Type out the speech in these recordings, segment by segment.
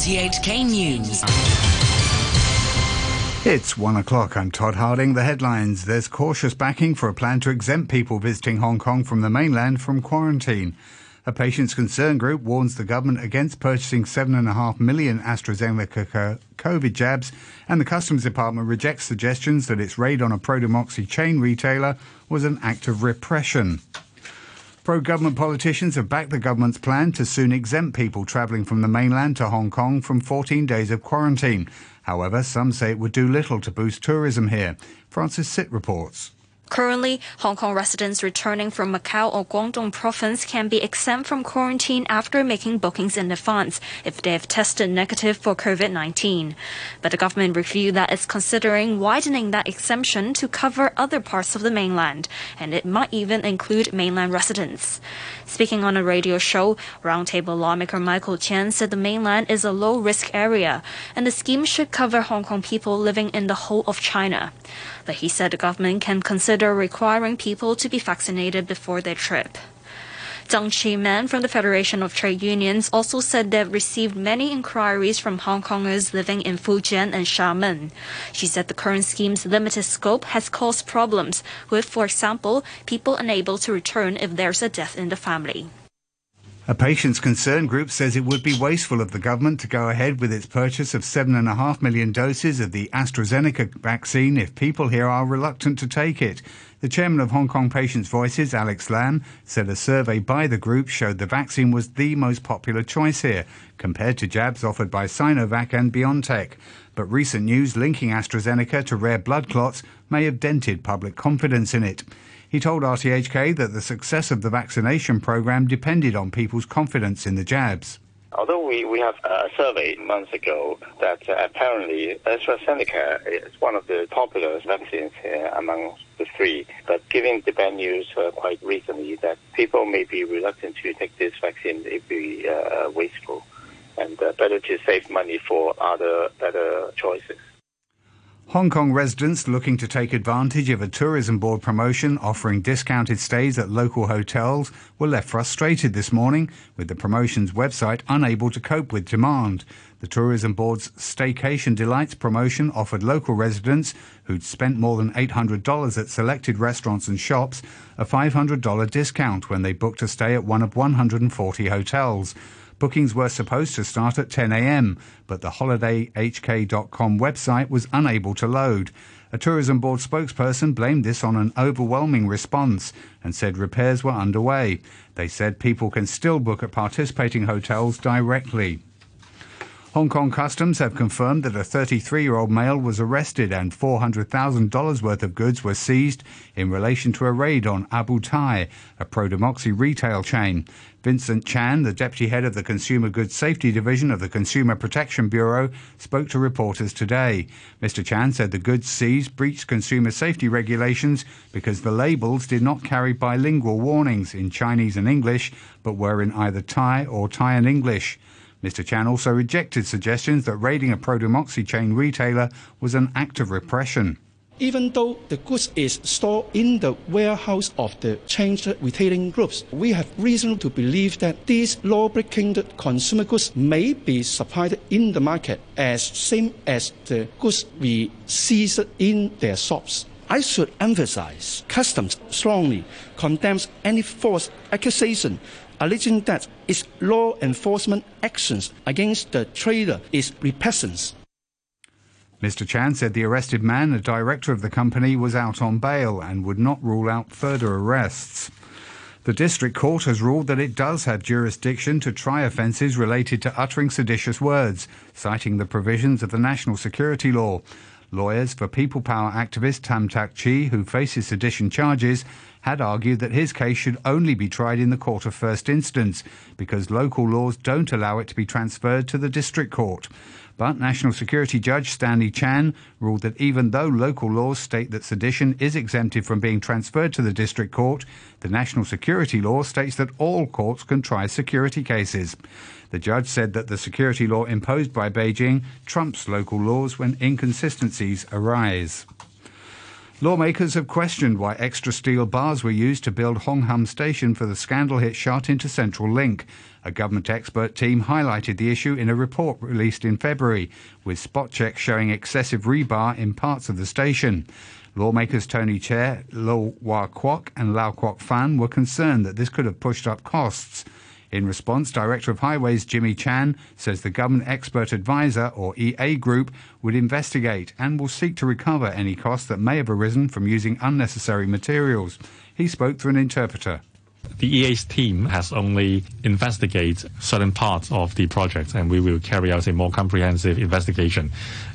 RTHK News. It's one o'clock. I'm Todd Harding. The headlines. There's cautious backing for a plan to exempt people visiting Hong Kong from the mainland from quarantine. A patients' concern group warns the government against purchasing 7.5 million AstraZeneca COVID jabs, and the Customs Department rejects suggestions that its raid on a pro-democracy chain retailer was an act of repression. Pro-government politicians have backed the government's plan to soon exempt people travelling from the mainland to Hong Kong from 14 days of quarantine. However, some say it would do little to boost tourism here. Francis Sitt reports. Currently, Hong Kong residents returning from Macau or Guangdong province can be exempt from quarantine after making bookings in advance if they have tested negative for COVID-19. But the government revealed that it's considering widening that exemption to cover other parts of the mainland, and it might even include mainland residents. Speaking on a radio show, Roundtable lawmaker Michael Chan said the mainland is a low-risk area, and the scheme should cover Hong Kong people living in the whole of China. But he said the government can consider requiring people to be vaccinated before their trip. Zhang Chi-man from the Federation of Trade Unions also said they've received many inquiries from Hong Kongers living in Fujian and Xiamen. She said the current scheme's limited scope has caused problems with, for example, people unable to return if there's a death in the family. A patients' concern group says it would be wasteful of the government to go ahead with its purchase of 7.5 million doses of the AstraZeneca vaccine if people here are reluctant to take it. The chairman of Hong Kong Patients Voices, Alex Lam, said a survey by the group showed the vaccine was the most popular choice here, compared to jabs offered by Sinovac and BioNTech. But recent news linking AstraZeneca to rare blood clots may have dented public confidence in it. He told RTHK that the success of the vaccination program depended on people's confidence in the jabs. Although we, we have a survey months ago that uh, apparently AstraZeneca is one of the popular vaccines among the three, but given the bad news uh, quite recently that people may be reluctant to take this vaccine, would be uh, wasteful and uh, better to save money for other better choices. Hong Kong residents looking to take advantage of a tourism board promotion offering discounted stays at local hotels were left frustrated this morning with the promotion's website unable to cope with demand. The tourism board's Staycation Delights promotion offered local residents who'd spent more than $800 at selected restaurants and shops a $500 discount when they booked a stay at one of 140 hotels. Bookings were supposed to start at 10 a.m., but the holidayhk.com website was unable to load. A tourism board spokesperson blamed this on an overwhelming response and said repairs were underway. They said people can still book at participating hotels directly. Hong Kong Customs have confirmed that a 33 year old male was arrested and $400,000 worth of goods were seized in relation to a raid on AbouThai, a pro democracy retail chain. Vincent Chan, the deputy head of the Consumer Goods Safety Division of the Consumer Protection Bureau, spoke to reporters today. Mr. Chan said the goods seized breached consumer safety regulations because the labels did not carry bilingual warnings in Chinese and English, but were in either Thai or Thai and English. Mr. Chan also rejected suggestions that raiding a pro democracy chain retailer was an act of repression. Even though the goods is stored in the warehouse of the chain retailing groups, we have reason to believe that these law-breaking consumer goods may be supplied in the market as same as the goods we seized in their shops. I should emphasize customs strongly condemns any false accusation alleging that its law enforcement actions against the trader is repressions. Mr. Chan said the arrested man, a director of the company, was out on bail and would not rule out further arrests. The district court has ruled that it does have jurisdiction to try offences related to uttering seditious words, citing the provisions of the national security law. Lawyers for People Power activist Tam Tak Chi, who faces sedition charges, had argued that his case should only be tried in the court of first instance because local laws don't allow it to be transferred to the district court. But National Security Judge Stanley Chan ruled that even though local laws state that sedition is exempted from being transferred to the district court, the national security law states that all courts can try security cases. The judge said that the security law imposed by Beijing trumps local laws when inconsistencies arise. Lawmakers have questioned why extra steel bars were used to build Hung Hom Station for the scandal hit Shatin to Central Link. A government expert team highlighted the issue in a report released in February, with spot checks showing excessive rebar in parts of the station. Lawmakers Tony Tse, Lo Wai Kwok and Lau Kwok Fan were concerned that this could have pushed up costs. In response, Director of Highways Jimmy Chan says the Government Expert Advisor, or EA Group, would investigate and will seek to recover any costs that may have arisen from using unnecessary materials. He spoke through an interpreter. The EA's team has only investigated certain parts of the project, and we will carry out a more comprehensive investigation.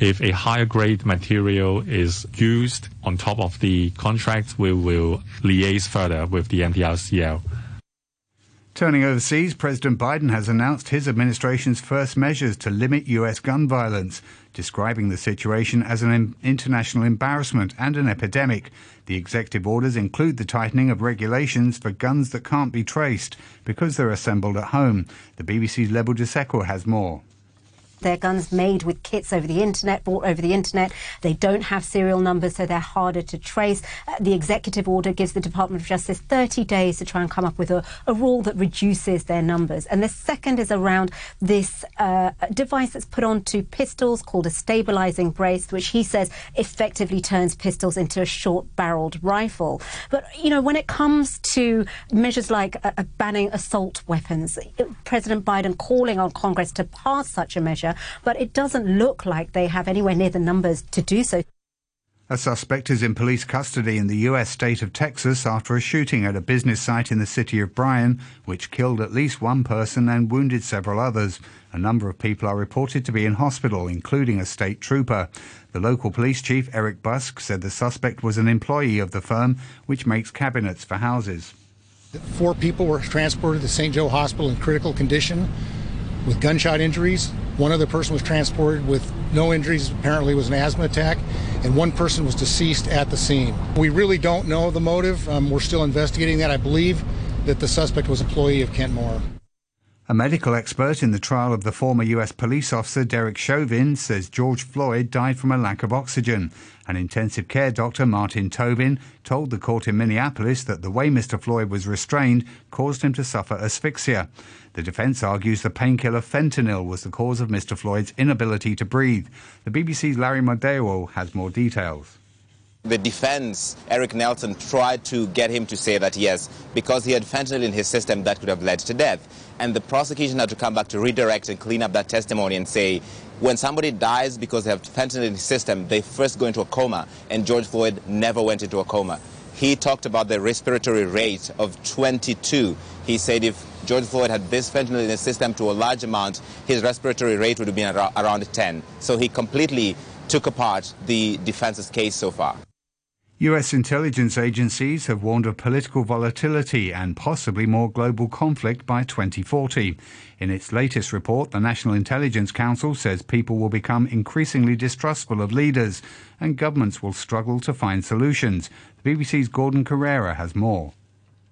If a higher grade material is used on top of the contract, we will liaise further with the MTRCL. Turning overseas, President Biden has announced his administration's first measures to limit U.S. gun violence, describing the situation as an international embarrassment and an epidemic. The executive orders include the tightening of regulations for guns that can't be traced because they're assembled at home. The BBC's Lebo Diseko has more. They're guns made with kits over the internet, bought over the internet. They don't have serial numbers, so they're harder to trace. Uh, the executive order gives the Department of Justice 30 days to try and come up with a, a rule that reduces their numbers. And the second is around this uh, device that's put onto pistols called a stabilizing brace, which he says effectively turns pistols into a short barreled rifle. But, you know, when it comes to measures like uh, banning assault weapons, President Biden calling on Congress to pass such a measure but it doesn't look like they have anywhere near the numbers to do so. A suspect is in police custody in the U.S. state of Texas after a shooting at a business site in the city of Bryan, which killed at least one person and wounded several others. A number of people are reported to be in hospital, including a state trooper. The local police chief, Eric Buske, said the suspect was an employee of the firm, which makes cabinets for houses. Four people were transported to St. Joe Hospital in critical condition with gunshot injuries. One other person was transported with no injuries, apparently was an asthma attack, and one person was deceased at the scene. We really don't know the motive. Um, we're still investigating that. I believe that the suspect was employee of Kent Moore. A medical expert in the trial of the former US police officer Derek Chauvin says George Floyd died from a lack of oxygen. An intensive care doctor, Martin Tobin, told the court in Minneapolis that the way Mr. Floyd was restrained caused him to suffer asphyxia. The defense argues the painkiller fentanyl was the cause of Mr. Floyd's inability to breathe. The BBC's Larry Madowo has more details. The defense, Eric Nelson, tried to get him to say that yes, because he had fentanyl in his system, that could have led to death. And the prosecution had to come back to redirect and clean up that testimony and say, when somebody dies because they have fentanyl in his system, they first go into a coma. And George Floyd never went into a coma. He talked about the respiratory rate of 22. He said if George Floyd had this fentanyl in his system to a large amount, his respiratory rate would have been around 10. So he completely took apart the defense's case so far. US intelligence agencies have warned of political volatility and possibly more global conflict by 2040. In its latest report, the National Intelligence Council says people will become increasingly distrustful of leaders and governments will struggle to find solutions. The BBC's Gordon Corera has more.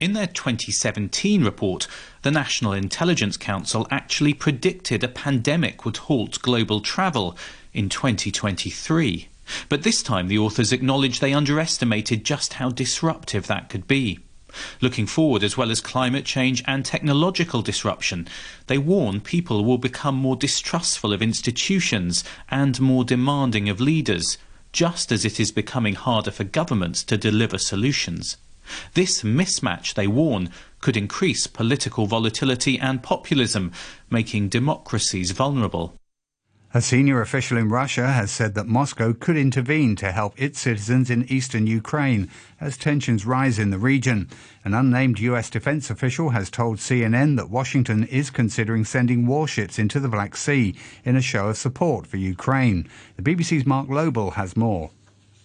In their 2017 report, the National Intelligence Council actually predicted a pandemic would halt global travel in 2023. But this time the authors acknowledge they underestimated just how disruptive that could be. Looking forward, as well as climate change and technological disruption, they warn people will become more distrustful of institutions and more demanding of leaders, just as it is becoming harder for governments to deliver solutions. This mismatch, they warn, could increase political volatility and populism, making democracies vulnerable. A senior official in Russia has said that Moscow could intervene to help its citizens in eastern Ukraine as tensions rise in the region. An unnamed U.S. defense official has told CNN that Washington is considering sending warships into the Black Sea in a show of support for Ukraine. The BBC's Mark Lobel has more.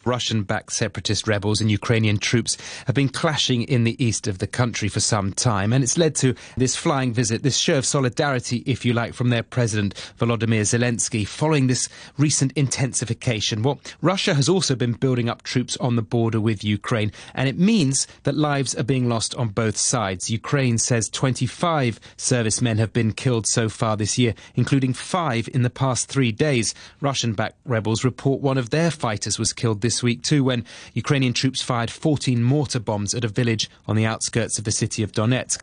Russian backed separatist rebels and Ukrainian troops have been clashing in the east of the country for some time. And it's led to this flying visit, this show of solidarity, if you like, from their president, Volodymyr Zelensky, following this recent intensification. Well, Russia has also been building up troops on the border with Ukraine, and it means that lives are being lost on both sides. Ukraine says 25 servicemen have been killed so far this year, including five in the past three days. Russian backed rebels report one of their fighters was killed this this week too when Ukrainian troops fired 14 mortar bombs at a village on the outskirts of the city of Donetsk.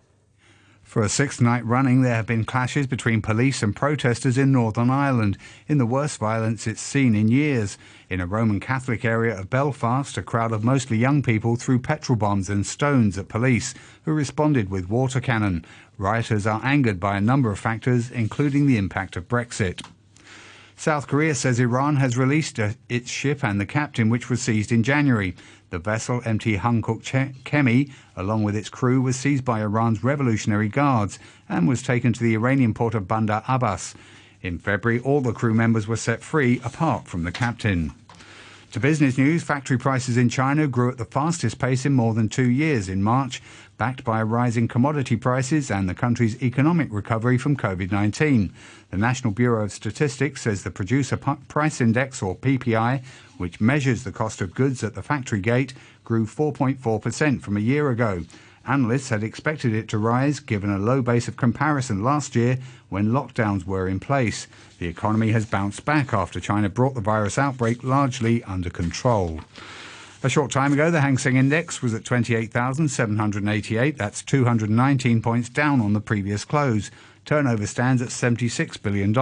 For a sixth night running, there have been clashes between police and protesters in Northern Ireland, in the worst violence it's seen in years. In a Roman Catholic area of Belfast, a crowd of mostly young people threw petrol bombs and stones at police, who responded with water cannon. Rioters are angered by a number of factors, including the impact of Brexit. South Korea says Iran has released uh, its ship and the captain, which was seized in January. The vessel MT Hankuk Chemi, along with its crew, was seized by Iran's Revolutionary Guards and was taken to the Iranian port of Bandar Abbas. In February, all the crew members were set free, apart from the captain. To business news, factory prices in China grew at the fastest pace in more than two years in March, backed by in commodity prices and the country's economic recovery from COVID 19. The National Bureau of Statistics says the Producer Price Index, or PPI, which measures the cost of goods at the factory gate, grew 4.4% from a year ago. Analysts had expected it to rise given a low base of comparison last year when lockdowns were in place. The economy has bounced back after China brought the virus outbreak largely under control. A short time ago, the Hang Seng Index was at 28,788. That's 219 points down on the previous close. Turnover stands at $76 billion.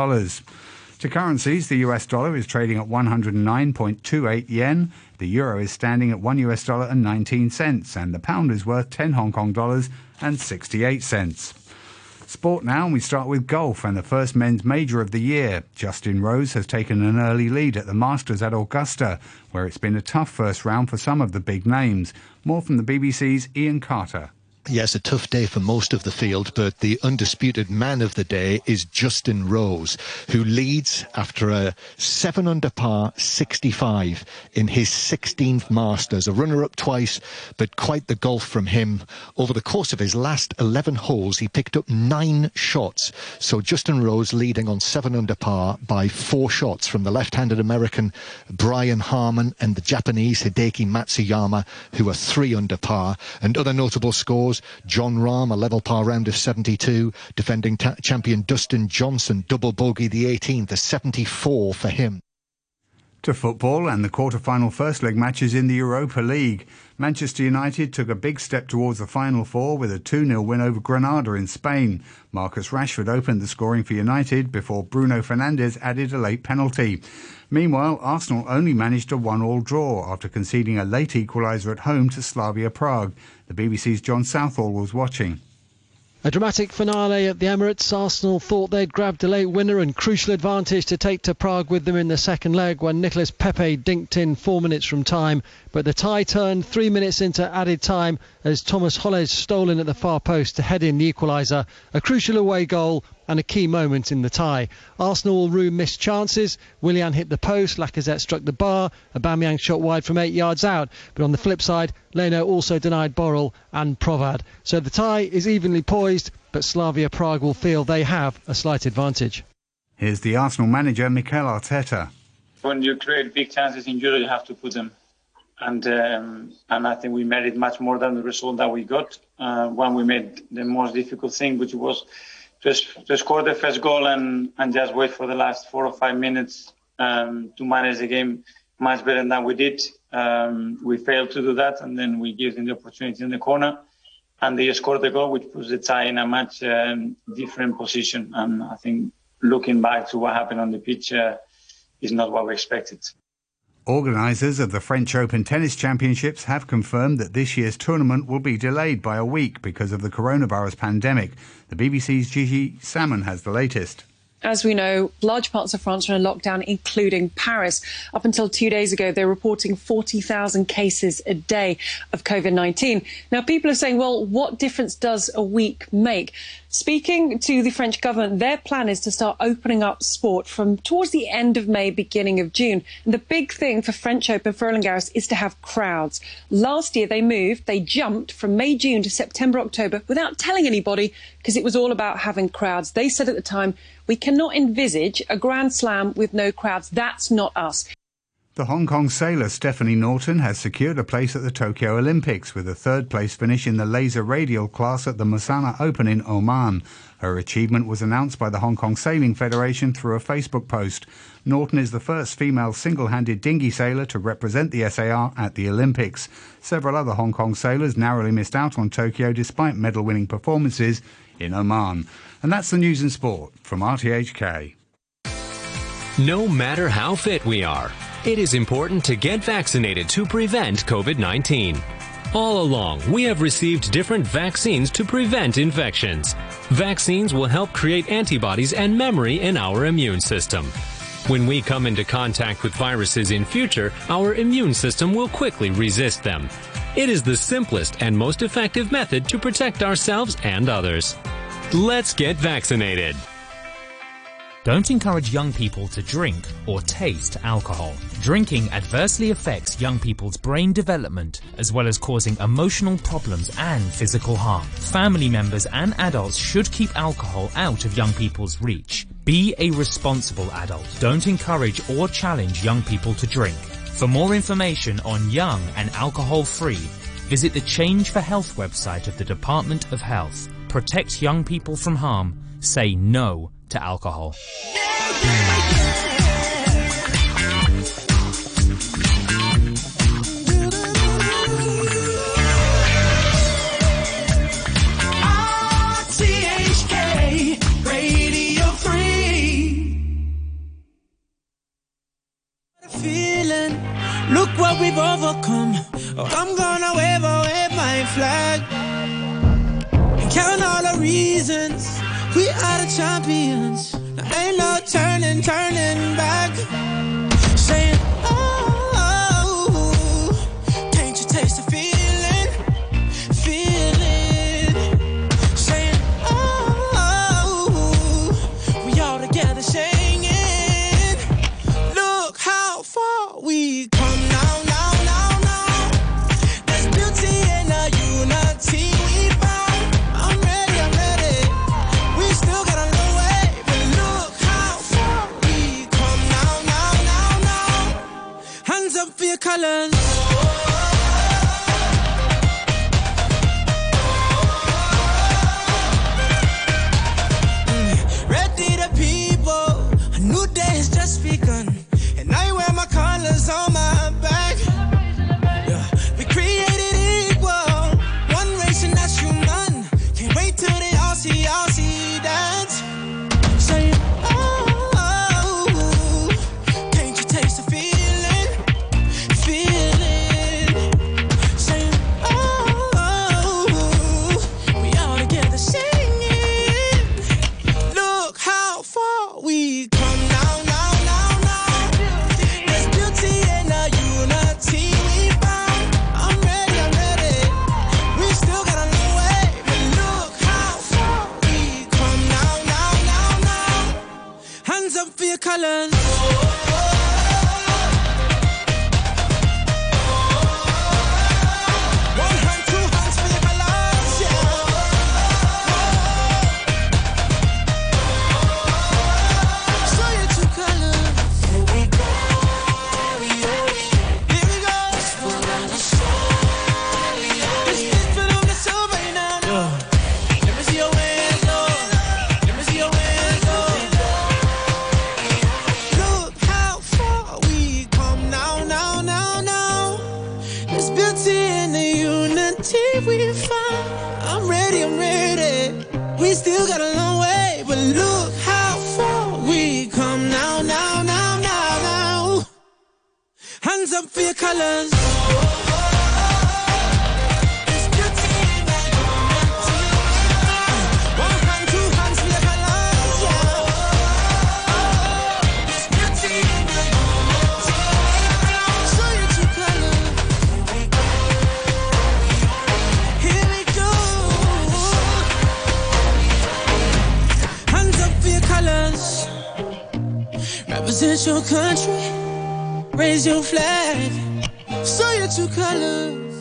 To currencies, the US dollar is trading at 109.28 yen. The euro is standing at 1 US dollar and 19 cents, and the pound is worth 10 Hong Kong dollars and 68 cents. Sport now, and we start with golf and the first men's major of the year. Justin Rose has taken an early lead at the Masters at Augusta, where it's been a tough first round for some of the big names. More from the BBC's Ian Carter. Yes, a tough day for most of the field, but the undisputed man of the day is Justin Rose, who leads after a 7 under par 65 in his 16th Masters. A runner up twice, but quite the golf from him. Over the course of his last 11 holes, he picked up nine shots. So Justin Rose leading on 7 under par by four shots from the left handed American Brian Harman and the Japanese Hideki Matsuyama, who are 3 under par. And other notable scores. Jon Rahm, a level par round of 72. Defending ta- champion Dustin Johnson, double bogey the 18th, a 74 for him. To football and the quarter-final first leg matches in the Europa League. Manchester United took a big step towards the final four with a 2-0 win over Granada in Spain. Marcus Rashford opened the scoring for United before Bruno Fernandes added a late penalty. Meanwhile, Arsenal only managed a one-all draw after conceding a late equaliser at home to Slavia Prague. The BBC's John Southall was watching. A dramatic finale at the Emirates. Arsenal thought they'd grabbed a late winner and crucial advantage to take to Prague with them in the second leg when Nicolas Pepe dinked in four minutes from time. But the tie turned three minutes into added time as Tomas Holes stole in at the far post to head in the equaliser. A crucial away goal and a key moment in the tie. Arsenal will rue missed chances. Willian hit the post, Lacazette struck the bar, Aubameyang shot wide from eight yards out. But on the flip side, Leno also denied Borrell and Provod. So the tie is evenly poised, but Slavia Prague will feel they have a slight advantage. Here's the Arsenal manager, Mikel Arteta. When you create big chances in Europe, you have to put them and um, and I think we made it much more than the result that we got uh, when we made the most difficult thing, which was just to score the first goal and, and just wait for the last four or five minutes um, to manage the game much better than we did. Um, we failed to do that, and then we gave them the opportunity in the corner, and they scored the goal, which puts the tie in a much um, different position. And I think looking back to what happened on the pitch uh, is not what we expected. Organisers of the French Open Tennis Championships have confirmed that this year's tournament will be delayed by a week because of the coronavirus pandemic. The BBC's Gigi Salmon has the latest. As we know, large parts of France are in lockdown, including Paris. Up until two days ago, they're reporting 40,000 cases a day of COVID 19. Now, people are saying, well, what difference does a week make? Speaking to the French government, their plan is to start opening up sport from towards the end of May, beginning of June. And the big thing for French Open for Roland Garros is to have crowds. Last year they moved, they jumped from May, June to September, October without telling anybody because it was all about having crowds. They said at the time, we cannot envisage a Grand Slam with no crowds. That's not us. The Hong Kong sailor Stephanie Norton has secured a place at the Tokyo Olympics with a third place finish in the laser radial class at the Mussanah Open in Oman. Her achievement was announced by the Hong Kong Sailing Federation through a Facebook post. Norton is the first female single handed dinghy sailor to represent the SAR at the Olympics. Several other Hong Kong sailors narrowly missed out on Tokyo despite medal winning performances in Oman. And that's the news and sport from RTHK. No matter how fit we are, it is important to get vaccinated to prevent COVID 19. All along, we have received different vaccines to prevent infections. Vaccines will help create antibodies and memory in our immune system. When we come into contact with viruses in future, our immune system will quickly resist them. It is the simplest and most effective method to protect ourselves and others. Let's get vaccinated. Don't encourage young people to drink or taste alcohol. Drinking adversely affects young people's brain development as well as causing emotional problems and physical harm. Family members and adults should keep alcohol out of young people's reach. Be a responsible adult. Don't encourage or challenge young people to drink. For more information on young and alcohol free, visit the Change for Health website of the Department of Health. Protect young people from harm. Say no to alcohol. Look what we've overcome. Oh, I'm gonna wave away my flag count all the reasons are the champions. There ain't no turning, turning back. Still got a long way, but look how far we come now, now, now, now, now. Hands up for your colors. Country. Raise your flag. Show your true colors.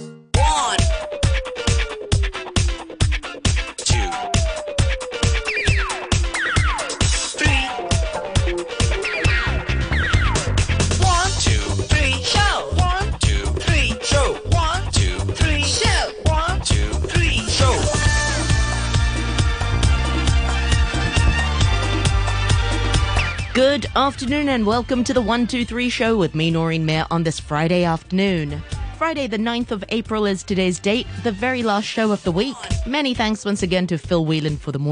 Afternoon and welcome to the 123 show with me, Noreen Mayer, on this Friday afternoon. Friday, the 9th of April is today's date, the very last show of the week. Many thanks once again to Phil Whelan for the morning